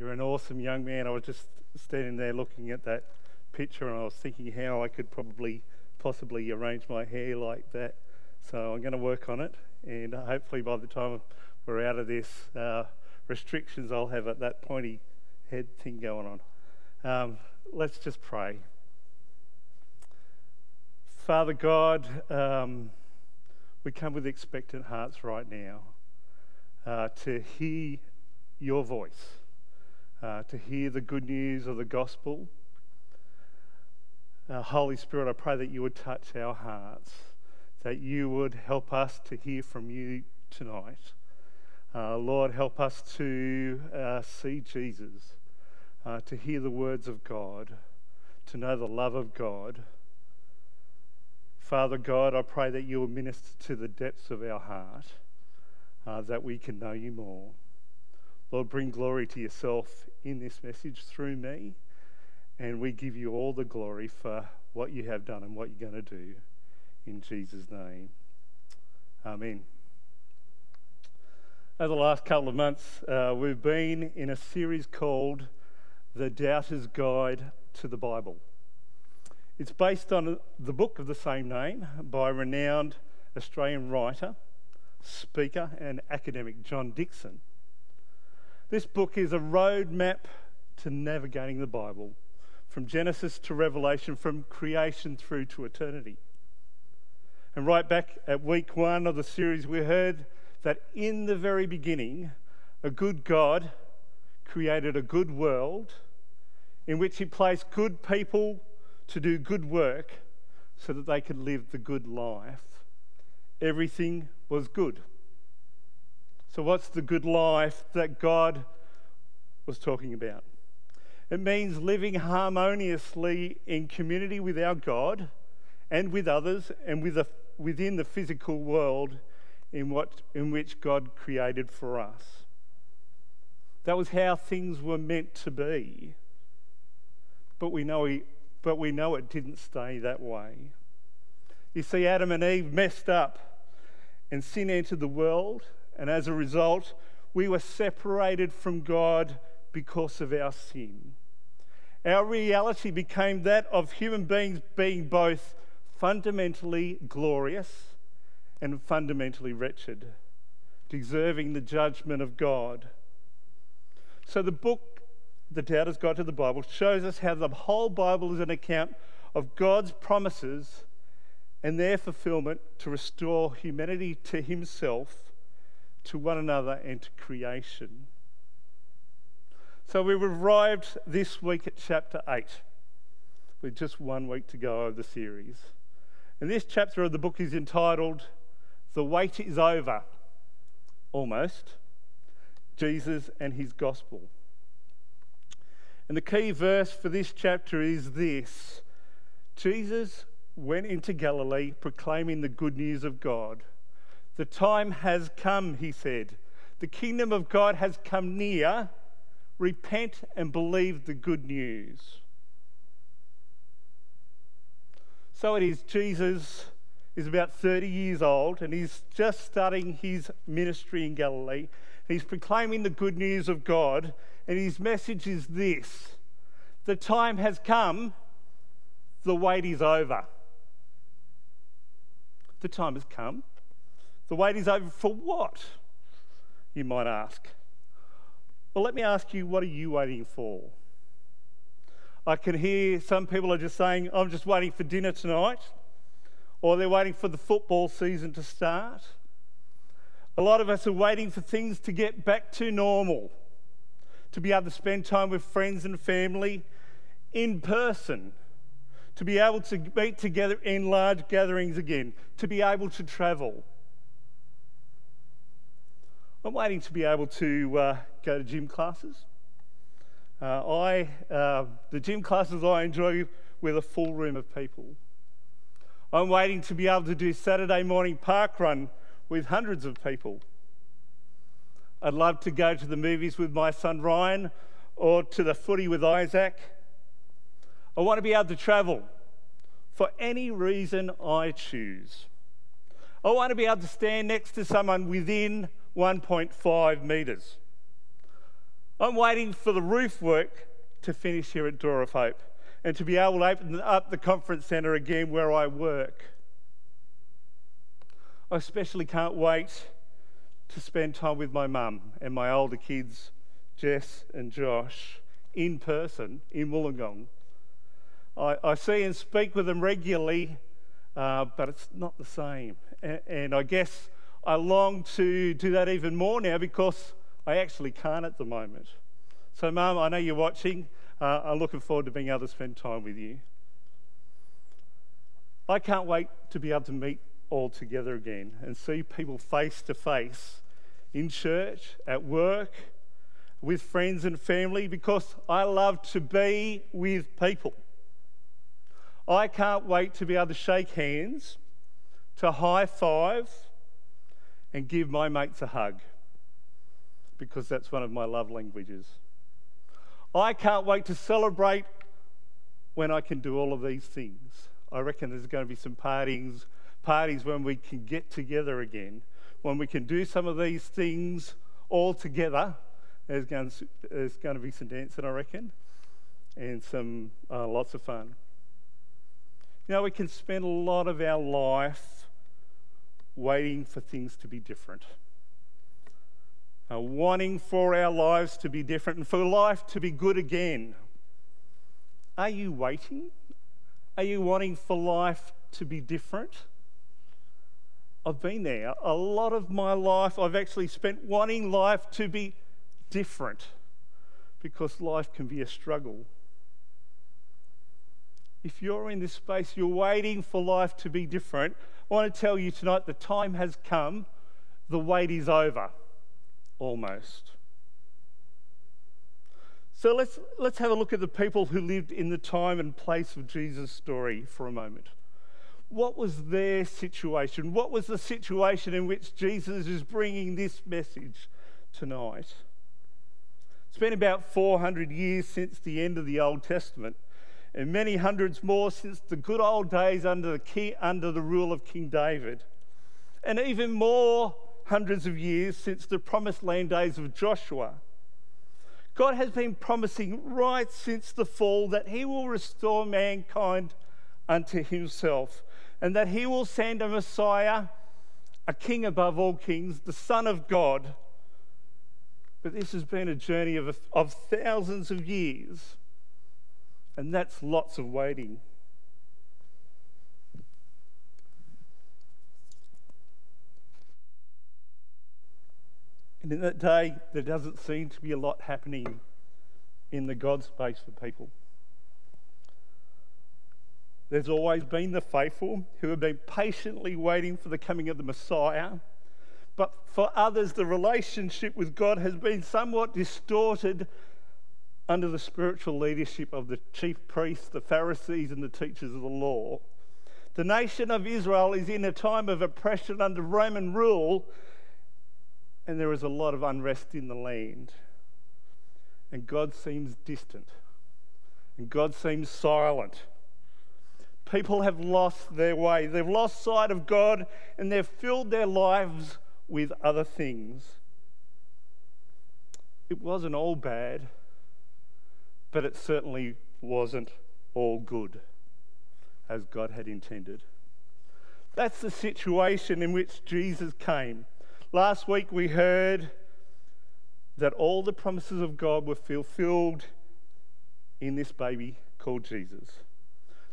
You're an awesome young man. I was just standing there looking at that picture and I was thinking how I could probably, possibly arrange my hair like that. So I'm going to work on it, and hopefully by the time we're out of this uh, restrictions, I'll have that pointy head thing going on. Um, let's just pray. Father God, um, we come with expectant hearts right now uh, to hear your voice, uh, to hear the good news of the gospel. Uh, Holy Spirit, I pray that you would touch our hearts, that you would help us to hear from you tonight. Uh, Lord, help us to uh, see Jesus, uh, to hear the words of God, to know the love of God. Father God, I pray that you will minister to the depths of our heart, uh, that we can know you more. Lord, bring glory to yourself in this message through me, and we give you all the glory for what you have done and what you're going to do. In Jesus' name. Amen. Over the last couple of months, uh, we've been in a series called The Doubter's Guide to the Bible. It's based on the book of the same name by renowned Australian writer, speaker, and academic John Dickson. This book is a roadmap to navigating the Bible from Genesis to Revelation, from creation through to eternity. And right back at week one of the series, we heard that in the very beginning, a good God created a good world in which He placed good people to do good work so that they could live the good life. Everything was good. So, what's the good life that God was talking about? It means living harmoniously in community with our God and with others and with a, within the physical world in, what, in which God created for us. That was how things were meant to be. But we know, he, but we know it didn't stay that way. You see, Adam and Eve messed up and sin entered the world, and as a result, we were separated from God because of our sin. Our reality became that of human beings being both fundamentally glorious and fundamentally wretched, deserving the judgment of God. So the book, The Doubter's Guide to the Bible, shows us how the whole Bible is an account of God's promises and their fulfillment to restore humanity to Himself, to one another, and to creation. So we've arrived this week at chapter 8, with just one week to go of the series. And this chapter of the book is entitled the wait is over, almost. Jesus and his gospel. And the key verse for this chapter is this Jesus went into Galilee proclaiming the good news of God. The time has come, he said. The kingdom of God has come near. Repent and believe the good news. So it is Jesus is about 30 years old and he's just starting his ministry in Galilee. He's proclaiming the good news of God, and his message is this The time has come, the wait is over. The time has come. The wait is over for what? You might ask. Well, let me ask you, what are you waiting for? I can hear some people are just saying, I'm just waiting for dinner tonight or they're waiting for the football season to start. A lot of us are waiting for things to get back to normal, to be able to spend time with friends and family in person, to be able to meet together in large gatherings again, to be able to travel. I'm waiting to be able to uh, go to gym classes. Uh, I, uh, the gym classes I enjoy with a full room of people. I'm waiting to be able to do Saturday morning park run with hundreds of people. I'd love to go to the movies with my son Ryan or to the footy with Isaac. I want to be able to travel for any reason I choose. I want to be able to stand next to someone within 1.5 metres. I'm waiting for the roof work to finish here at Door of Hope and to be able to open up the conference centre again where I work. I especially can't wait to spend time with my mum and my older kids, Jess and Josh, in person in Wollongong. I, I see and speak with them regularly, uh, but it's not the same. And, and I guess I long to do that even more now because I actually can't at the moment. So, Mum, I know you're watching. Uh, I'm looking forward to being able to spend time with you. I can't wait to be able to meet all together again and see people face to face in church, at work, with friends and family because I love to be with people. I can't wait to be able to shake hands, to high five, and give my mates a hug because that's one of my love languages. I can't wait to celebrate when I can do all of these things. I reckon there's going to be some parties, parties when we can get together again, when we can do some of these things all together. There's going to, there's going to be some dancing, I reckon, and some uh, lots of fun. You know, we can spend a lot of our life waiting for things to be different. Uh, wanting for our lives to be different and for life to be good again. Are you waiting? Are you wanting for life to be different? I've been there. A lot of my life I've actually spent wanting life to be different because life can be a struggle if you're in this space, you're waiting for life to be different, I want to tell you tonight the time has come, the wait is over, almost. So let's, let's have a look at the people who lived in the time and place of Jesus' story for a moment. What was their situation? What was the situation in which Jesus is bringing this message tonight? It's been about 400 years since the end of the Old Testament and many hundreds more since the good old days under the, key, under the rule of King David, and even more hundreds of years since the promised land days of Joshua. God has been promising right since the fall that He will restore mankind unto Himself and that He will send a Messiah, a King above all kings, the Son of God. But this has been a journey of, of thousands of years. And that's lots of waiting. And in that day, there doesn't seem to be a lot happening in the God space for people. There's always been the faithful who have been patiently waiting for the coming of the Messiah. But for others, the relationship with God has been somewhat distorted under the spiritual leadership of the chief priests, the Pharisees, and the teachers of the law. The nation of Israel is in a time of oppression under Roman rule, and there is a lot of unrest in the land. And God seems distant, and God seems silent. People have lost their way, they've lost sight of God, and they've filled their lives with other things. It wasn't all bad but it certainly wasn't all good as God had intended. That's the situation in which Jesus came. Last week we heard that all the promises of God were fulfilled in this baby called Jesus.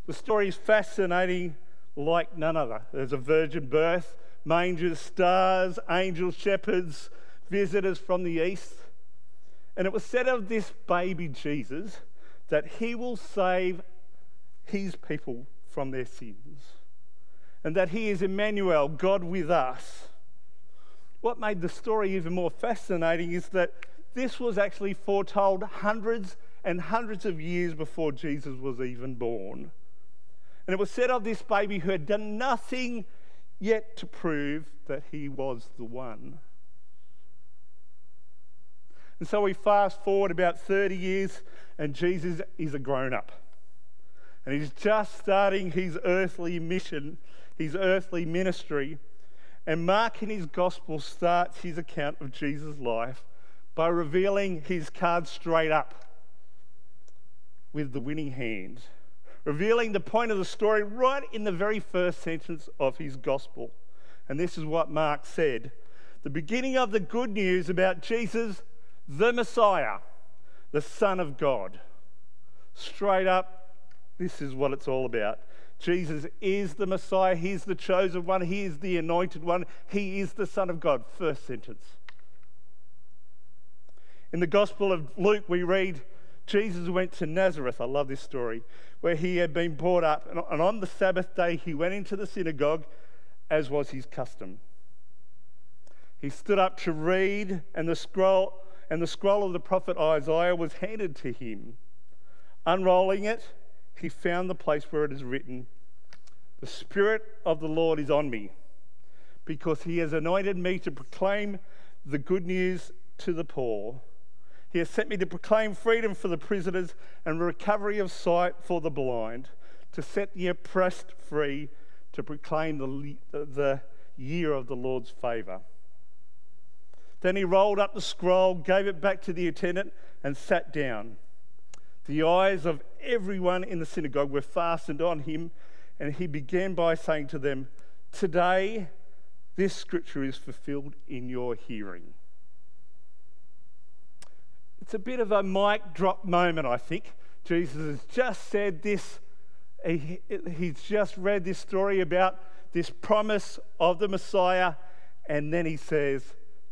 The story is fascinating like none other. There's a virgin birth, mangers, stars, angels, shepherds, visitors from the east. And it was said of this baby Jesus that he will save his people from their sins. And that he is Emmanuel, God with us. What made the story even more fascinating is that this was actually foretold hundreds and hundreds of years before Jesus was even born. And it was said of this baby who had done nothing yet to prove that he was the one. And so we fast forward about 30 years, and Jesus is a grown up. And he's just starting his earthly mission, his earthly ministry. And Mark in his gospel starts his account of Jesus' life by revealing his card straight up with the winning hand, revealing the point of the story right in the very first sentence of his gospel. And this is what Mark said the beginning of the good news about Jesus, the Messiah, the Son of God. Straight up, this is what it's all about. Jesus is the Messiah. He's the chosen one. He is the anointed one. He is the Son of God. First sentence. In the Gospel of Luke, we read Jesus went to Nazareth. I love this story, where he had been brought up. And on the Sabbath day, he went into the synagogue, as was his custom. He stood up to read, and the scroll and the scroll of the prophet Isaiah was handed to him. Unrolling it, he found the place where it is written, The Spirit of the Lord is on me, because he has anointed me to proclaim the good news to the poor. He has sent me to proclaim freedom for the prisoners and recovery of sight for the blind, to set the oppressed free, to proclaim the, the year of the Lord's favour. Then he rolled up the scroll, gave it back to the attendant, and sat down. The eyes of everyone in the synagogue were fastened on him, and he began by saying to them, Today, this scripture is fulfilled in your hearing. It's a bit of a mic drop moment, I think. Jesus has just said this, he, he's just read this story about this promise of the Messiah, and then he says,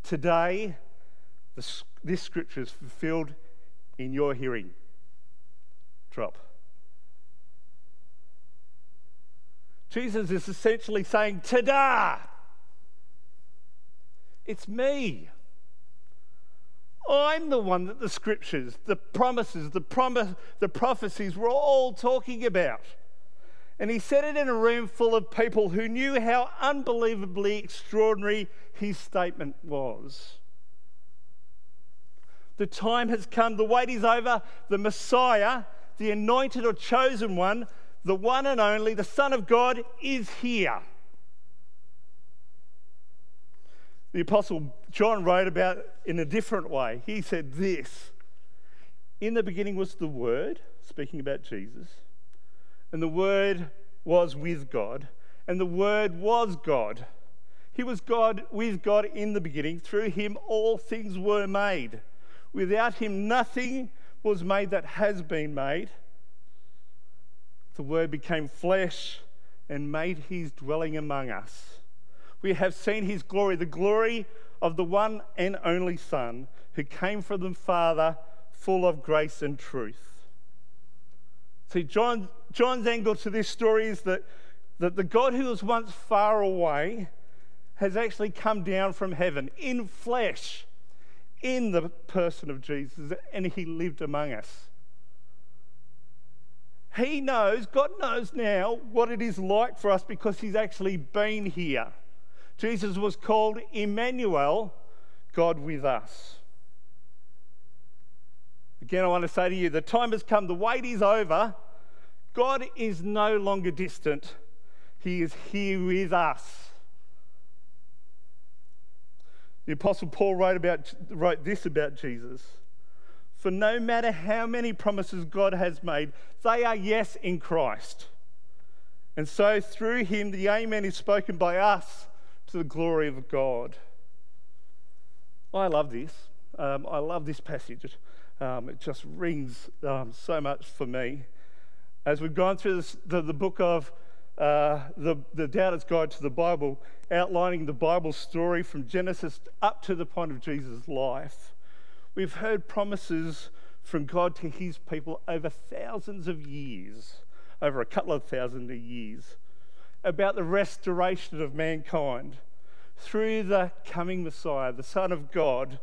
Today, this, this scripture is fulfilled in your hearing. Drop. Jesus is essentially saying, Ta It's me. I'm the one that the scriptures, the promises, the, promise, the prophecies were all talking about. And he said it in a room full of people who knew how unbelievably extraordinary his statement was. The time has come, the wait is over. The Messiah, the anointed or chosen one, the one and only, the Son of God, is here. The Apostle John wrote about in a different way. He said this In the beginning was the Word, speaking about Jesus and the Word was with God, and the Word was God. He was God with God in the beginning. Through him, all things were made. Without him, nothing was made that has been made. The Word became flesh and made his dwelling among us. We have seen his glory, the glory of the one and only Son who came from the Father, full of grace and truth. See, John, John's angle to this story is that, that the God who was once far away has actually come down from heaven in flesh, in the person of Jesus, and he lived among us. He knows, God knows now what it is like for us because he's actually been here. Jesus was called Emmanuel, God with us. Again, I want to say to you the time has come, the wait is over. God is no longer distant, He is here with us. The Apostle Paul wrote, about, wrote this about Jesus. For no matter how many promises God has made, they are yes in Christ. And so through him, the Amen is spoken by us to the glory of God. I love this. Um, I love this passage. Um, it just rings um, so much for me. As we've gone through this, the, the book of uh, the, the Doubter's Guide to the Bible, outlining the Bible story from Genesis up to the point of Jesus' life, we've heard promises from God to his people over thousands of years, over a couple of thousand of years, about the restoration of mankind through the coming Messiah, the Son of God,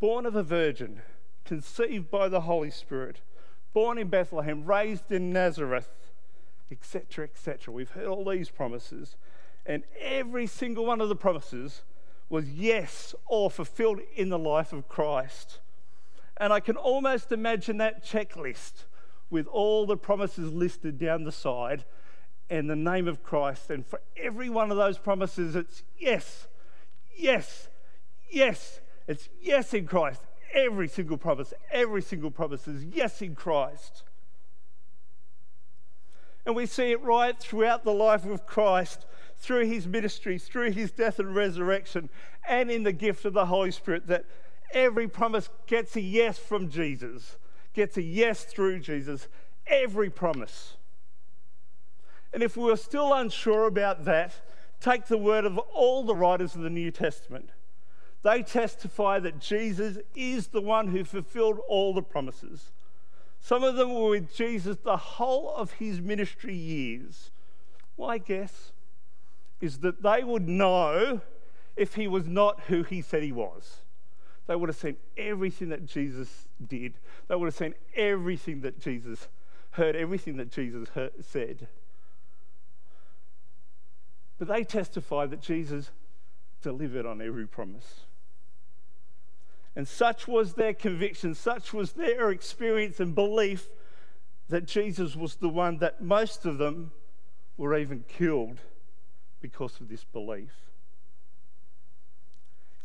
born of a virgin conceived by the Holy Spirit, born in Bethlehem, raised in Nazareth, etc., etc. We've heard all these promises, and every single one of the promises was yes or fulfilled in the life of Christ. And I can almost imagine that checklist with all the promises listed down the side and the name of Christ. And for every one of those promises, it's yes, yes, yes, it's yes in Christ. Every single promise, every single promise is yes in Christ. And we see it right throughout the life of Christ, through his ministry, through his death and resurrection, and in the gift of the Holy Spirit, that every promise gets a yes from Jesus, gets a yes through Jesus. Every promise. And if we are still unsure about that, take the word of all the writers of the New Testament. They testify that Jesus is the one who fulfilled all the promises. Some of them were with Jesus the whole of his ministry years. My guess is that they would know if he was not who he said he was. They would have seen everything that Jesus did, they would have seen everything that Jesus heard, everything that Jesus heard, said. But they testify that Jesus delivered on every promise. And such was their conviction, such was their experience and belief that Jesus was the one that most of them were even killed because of this belief.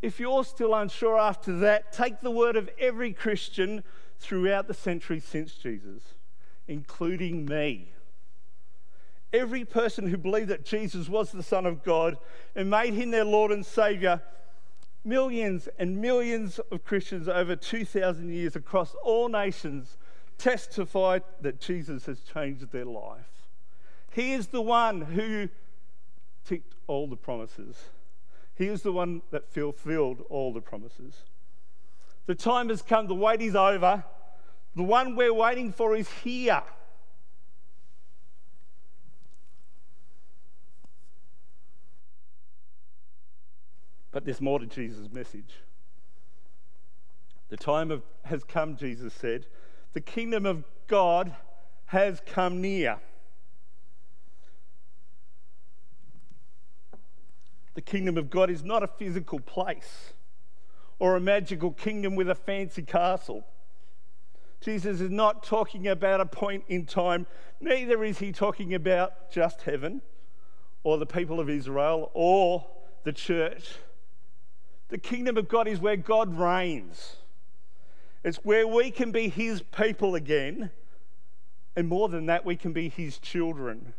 If you're still unsure after that, take the word of every Christian throughout the centuries since Jesus, including me. Every person who believed that Jesus was the Son of God and made him their Lord and Saviour, millions and millions of Christians over 2,000 years across all nations testify that Jesus has changed their life. He is the one who ticked all the promises. He is the one that fulfilled all the promises. The time has come, the wait is over. The one we're waiting for is here. But there's more to Jesus' message. The time of, has come, Jesus said. The kingdom of God has come near. The kingdom of God is not a physical place or a magical kingdom with a fancy castle. Jesus is not talking about a point in time, neither is he talking about just heaven or the people of Israel or the church. The kingdom of God is where God reigns. It's where we can be his people again. And more than that, we can be his children.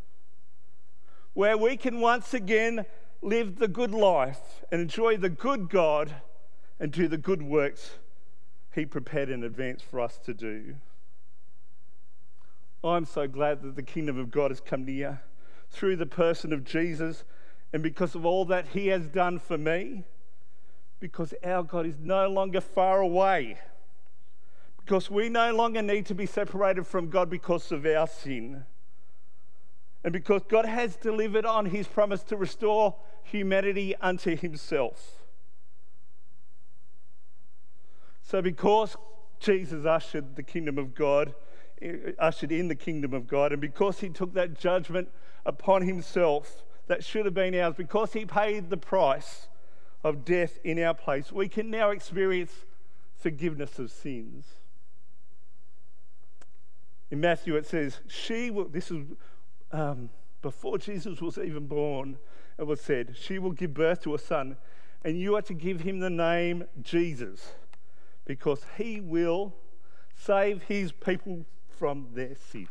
Where we can once again live the good life and enjoy the good God and do the good works he prepared in advance for us to do. I'm so glad that the kingdom of God has come near through the person of Jesus and because of all that he has done for me because our God is no longer far away. Because we no longer need to be separated from God because of our sin. And because God has delivered on his promise to restore humanity unto himself. So, because Jesus ushered the kingdom of God, ushered in the kingdom of God, and because he took that judgment upon himself that should have been ours, because he paid the price of death in our place, we can now experience forgiveness of sins. In Matthew, it says, She will, this is um, before Jesus was even born, it was said, She will give birth to a son, and you are to give him the name Jesus, because he will save his people from their sins.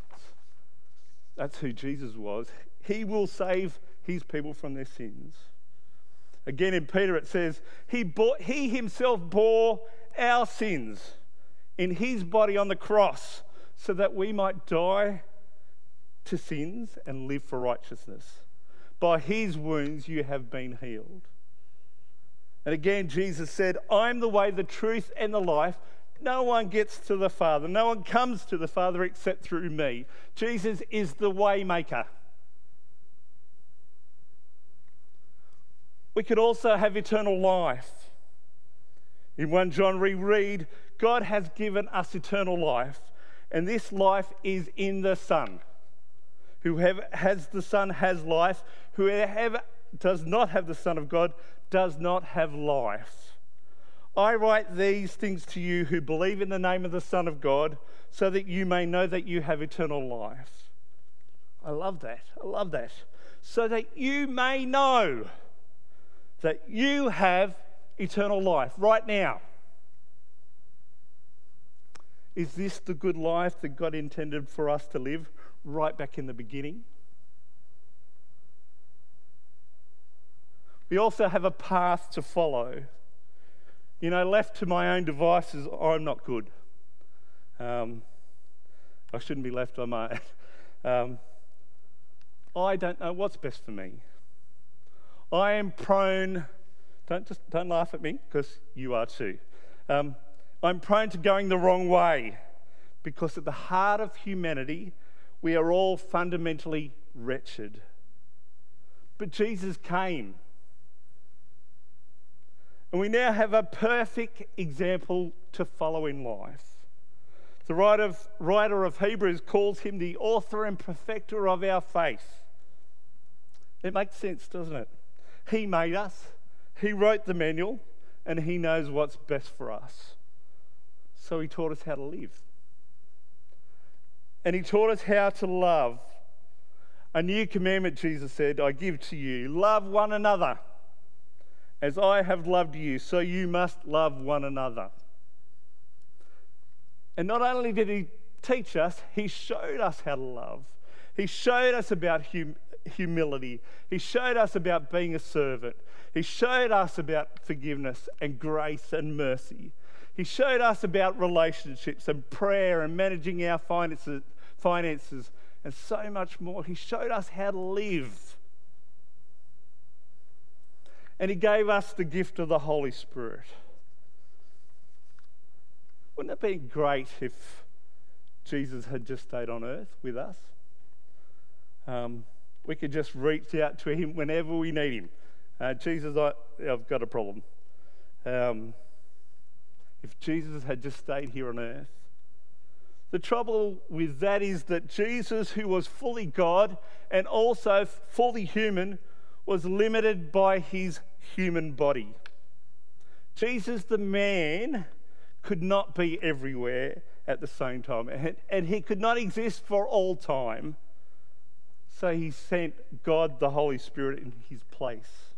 That's who Jesus was. He will save his people from their sins. Again in Peter it says, he, he himself bore our sins in his body on the cross so that we might die to sins and live for righteousness. By his wounds you have been healed. And again, Jesus said, I'm the way, the truth, and the life. No one gets to the Father. No one comes to the Father except through me. Jesus is the way we could also have eternal life. In 1 John, we read, God has given us eternal life, and this life is in the Son. Whoever has the Son has life. Whoever does not have the Son of God does not have life. I write these things to you who believe in the name of the Son of God, so that you may know that you have eternal life. I love that. I love that. So that you may know that you have eternal life right now. Is this the good life that God intended for us to live right back in the beginning? We also have a path to follow. You know, left to my own devices, I'm not good. Um, I shouldn't be left on my own. Um, I don't know what's best for me. I am prone, don't just don't laugh at me because you are too. Um, I'm prone to going the wrong way because at the heart of humanity, we are all fundamentally wretched. But Jesus came. And we now have a perfect example to follow in life. The writer of, writer of Hebrews calls him the author and perfecter of our faith. It makes sense, doesn't it? He made us, He wrote the manual, and He knows what's best for us. So He taught us how to live. And He taught us how to love. A new commandment, Jesus said, I give to you love one another. As I have loved you, so you must love one another. And not only did he teach us, he showed us how to love. He showed us about hum- humility. He showed us about being a servant. He showed us about forgiveness and grace and mercy. He showed us about relationships and prayer and managing our finances, finances and so much more. He showed us how to live. And He gave us the gift of the Holy Spirit. Wouldn't it be great if Jesus had just stayed on earth with us? Um, we could just reach out to him whenever we need him. Uh, Jesus, I, have got a problem. Um, if Jesus had just stayed here on earth, the trouble with that is that Jesus, who was fully God and also fully human, was limited by his human body. Jesus, the man, could not be everywhere at the same time, and, and he could not exist for all time. So he sent God the Holy Spirit in his place.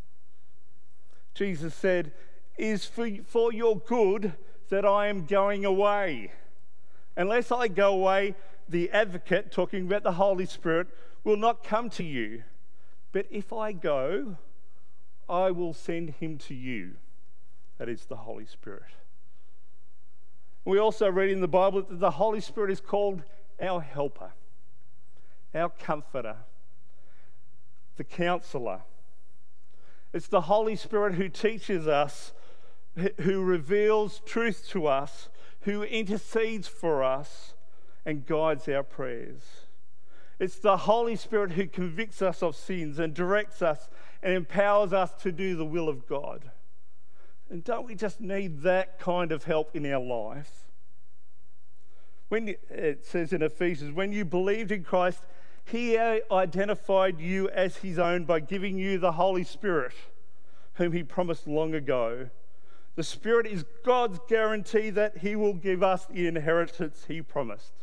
Jesus said, Is for, for your good that I am going away. Unless I go away, the advocate, talking about the Holy Spirit, will not come to you. But if I go, I will send him to you. That is the Holy Spirit. We also read in the Bible that the Holy Spirit is called our helper, our comforter, the counselor. It's the Holy Spirit who teaches us, who reveals truth to us, who intercedes for us and guides our prayers. It's the Holy Spirit who convicts us of sins and directs us and empowers us to do the will of God. And don't we just need that kind of help in our life? When it says in Ephesians, when you believed in Christ, he identified you as his own by giving you the Holy Spirit, whom he promised long ago. The Spirit is God's guarantee that he will give us the inheritance he promised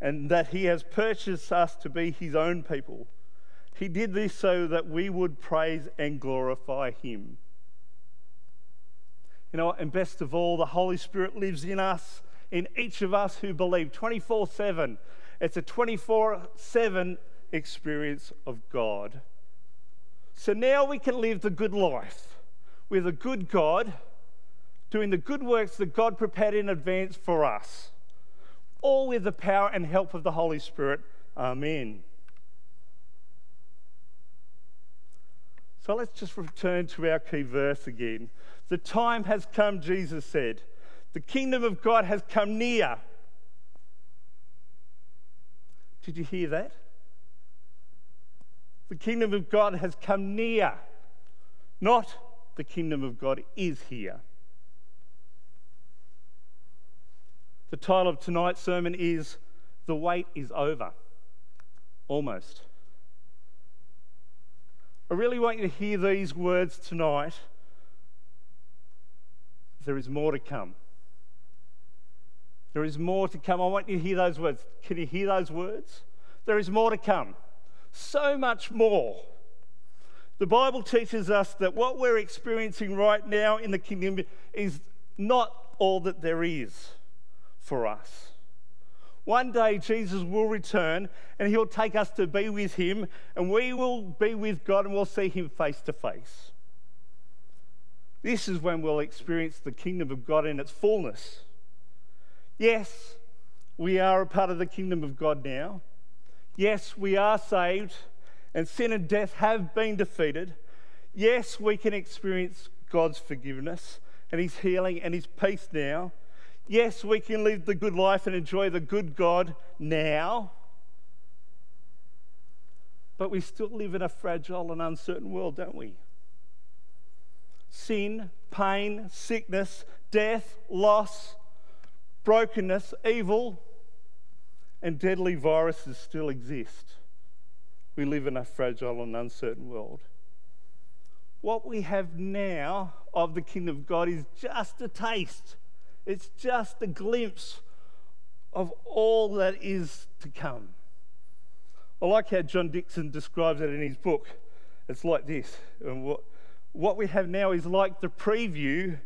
and that he has purchased us to be his own people. He did this so that we would praise and glorify him. You know, and best of all, the Holy Spirit lives in us, in each of us who believe 24 7. It's a 24 7 experience of God. So now we can live the good life with a good God, doing the good works that God prepared in advance for us, all with the power and help of the Holy Spirit. Amen. So let's just return to our key verse again. The time has come, Jesus said. The kingdom of God has come near. Did you hear that? The kingdom of God has come near, not the kingdom of God is here. The title of tonight's sermon is The Wait is Over. Almost. I really want you to hear these words tonight. There is more to come. There is more to come. I want you to hear those words. Can you hear those words? There is more to come. So much more. The Bible teaches us that what we're experiencing right now in the kingdom is not all that there is. for us. One day, Jesus will return and he'll take us to be with him, and we will be with God and we'll see him face to face. This is when we'll experience the kingdom of God in its fullness. Yes, we are a part of the kingdom of God now. Yes, we are saved, and sin and death have been defeated. Yes, we can experience God's forgiveness and His healing and His peace now. Yes, we can live the good life and enjoy the good God now. But we still live in a fragile and uncertain world, don't we? Sin, pain, sickness, death, loss, brokenness, evil, and deadly viruses still exist. We live in a fragile and uncertain world. What we have now of the kingdom of God is just a taste, it's just a glimpse of all that is to come. I like how John Dickson describes it in his book. It's like this. And what, what we have now is like the preview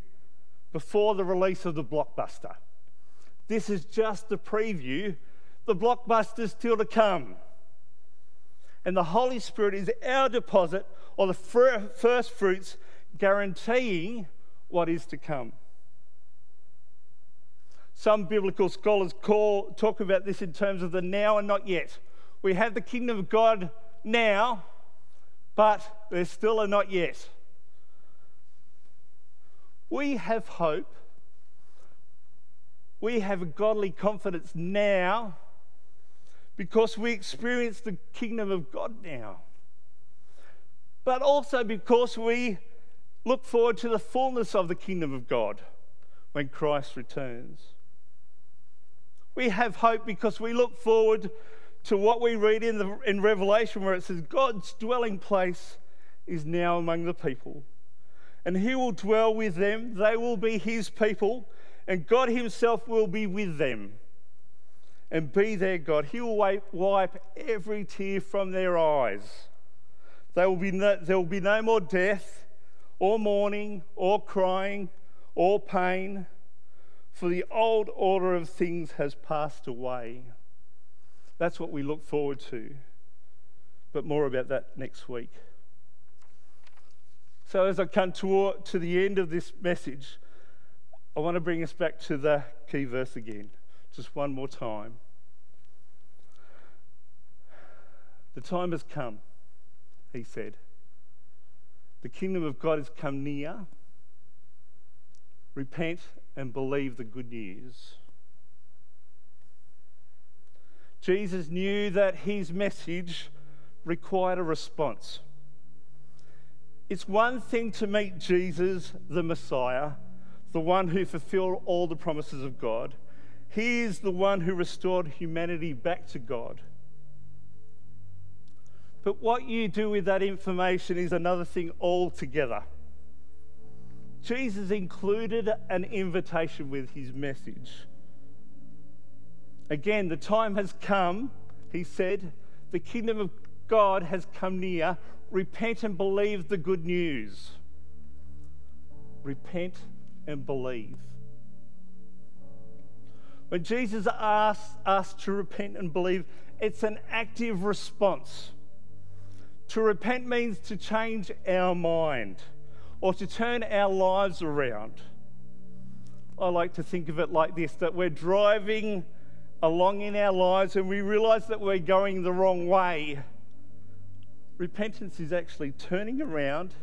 before the release of the blockbuster. This is just the preview the blockbuster's still to come. And the Holy Spirit is our deposit or the first fruits guaranteeing what is to come. Some biblical scholars call, talk about this in terms of the now and not yet. We have the kingdom of God now, but there's still a not yet. We have hope. We have a godly confidence now because we experience the kingdom of God now, but also because we look forward to the fullness of the kingdom of God when Christ returns. We have hope because we look forward to what we read in, the, in Revelation, where it says, God's dwelling place is now among the people. And he will dwell with them, they will be his people, and God himself will be with them and be their God. He will wipe, every tear from their eyes. There will, be no, there will be no more death, or mourning, or crying, or pain, for the old order of things has passed away. That's what we look forward to. But more about that next week. So, as I come to, to the end of this message, I want to bring us back to the key verse again just one more time. The time has come, he said. The kingdom of God has come near. Repent and believe the good news. Jesus knew that his message required a response. It's one thing to meet Jesus, the Messiah, the one who fulfilled all the promises of God. He is the one who restored humanity back to God. But what you do with that information is another thing altogether. Jesus included an invitation with his message. Again, the time has come, he said, the kingdom of God has come near. Repent and believe the good news. Repent and believe. When Jesus asks us to repent and believe, it's an active response. To repent means to change our mind or to turn our lives around. I like to think of it like this that we're driving along in our lives and we realize that we're going the wrong way. Repentance is actually turning around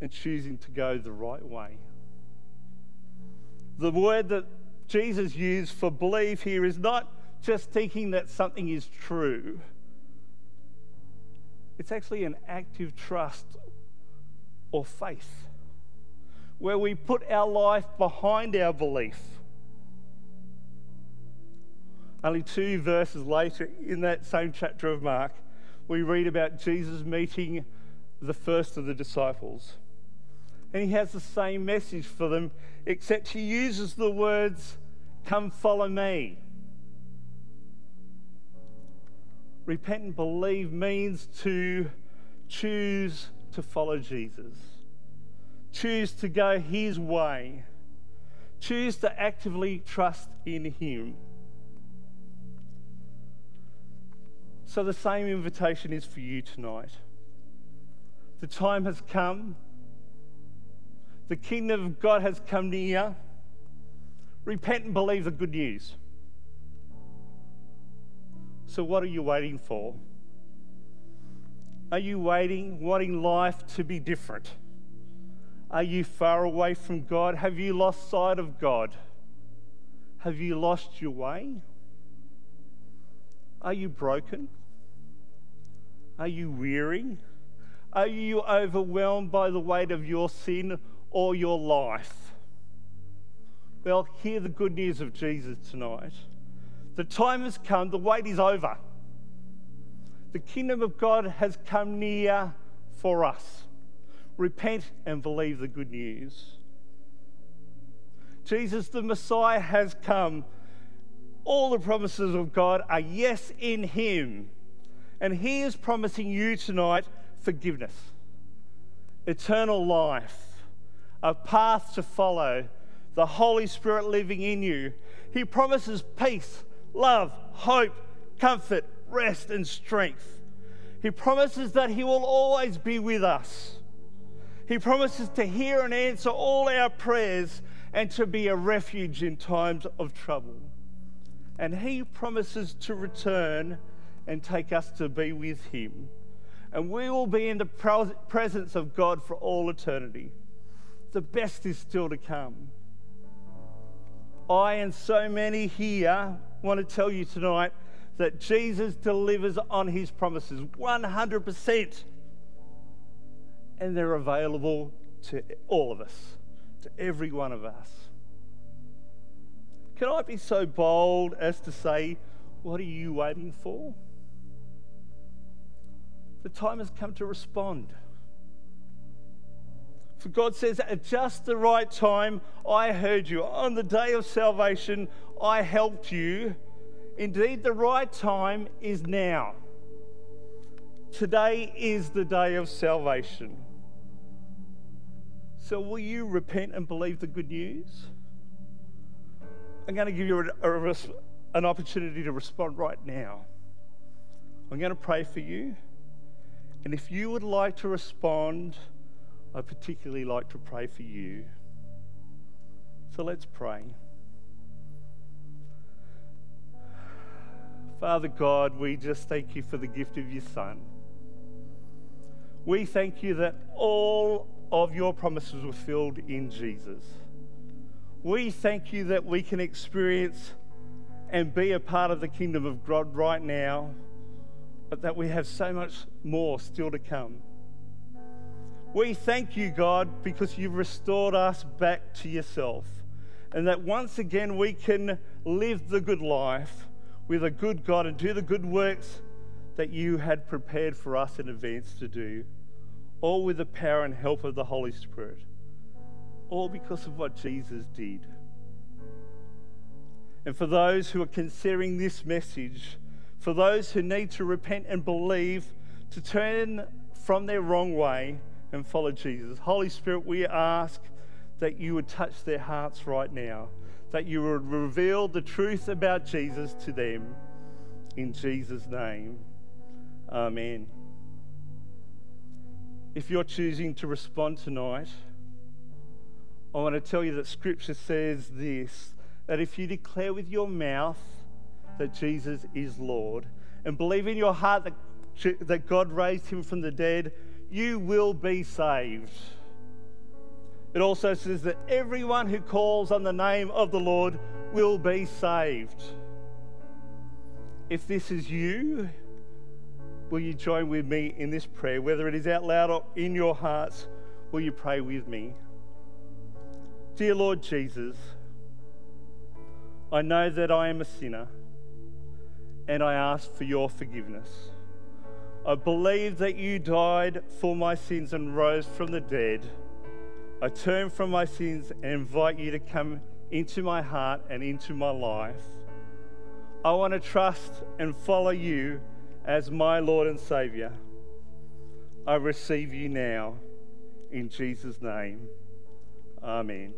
and choosing to go the right way. The word that Jesus used for believe here is not just thinking that something is true, it's actually an active trust or faith where we put our life behind our belief. Only two verses later in that same chapter of Mark, we read about Jesus meeting the first of the disciples. And he has the same message for them, except he uses the words, Come follow me. Repent and believe means to choose to follow Jesus, choose to go his way, Choose to actively trust in Him. So, the same invitation is for you tonight. The time has come, the kingdom of God has come near. Repent and believe the good news. So, what are you waiting for? Are you waiting, wanting life to be different? Are you far away from God? Have you lost sight of God? Have you lost your way? Are you broken? Are you weary? Are you overwhelmed by the weight of your sin or your life? Well, hear the good news of Jesus tonight. The time has come, the wait is over. The kingdom of God has come near for us. Repent and believe the good news. Jesus, the Messiah, has come. All the promises of God are yes in Him. And He is promising you tonight forgiveness, eternal life, a path to follow, the Holy Spirit living in you. He promises peace, love, hope, comfort, rest, and strength. He promises that He will always be with us. He promises to hear and answer all our prayers and to be a refuge in times of trouble. And He promises to return and take us to be with Him. And we will be in the presence of God for all eternity. The best is still to come. I and so many here want to tell you tonight that Jesus delivers on his promises 100%. And they're available to all of us, to every one of us. Can I be so bold as to say, What are you waiting for? the time has come to respond. For God says, at just the right time, I heard you. On the day of salvation, I helped you. Indeed, the right time is now. Today is the day of salvation. So, will you repent and believe the good news? I'm going to give you a, a, an opportunity to respond right now. I'm going to pray for you. And if you would like to respond, I particularly like to pray for you. So let's pray. Father God, we just thank you for the gift of your Son. We thank you that all of your promises were filled in Jesus. We thank you that we can experience and be a part of the kingdom of God right now but that we have so much more still to come. We thank you, God, because you've restored us back to yourself, and that once again we can live the good life with a good God and do the good works that you had prepared for us in advance to do, all with the power and help of the Holy Spirit, all because of what Jesus did. And for those who are considering this message, for those who need to repent and believe to turn from their wrong way and follow Jesus. Holy Spirit, we ask that you would touch their hearts right now, that you would reveal the truth about Jesus to them. In Jesus' name, Amen. If you're choosing to respond tonight, I want to tell you that Scripture says this that if you declare with your mouth, that Jesus is Lord and believe in your heart that, that God raised him from the dead, you will be saved. It also says that everyone who calls on the name of the Lord will be saved. If this is you, will you join with me in this prayer? Whether it is out loud or in your hearts, will you pray with me? Dear Lord Jesus, I know that I am a sinner and I ask for your forgiveness. I believe that you died for my sins and rose from the dead. I turn from my sins and invite you to come into my heart and into my life. I want to trust and follow you as my Lord and Savior. I receive you now in Jesus' name. Amen.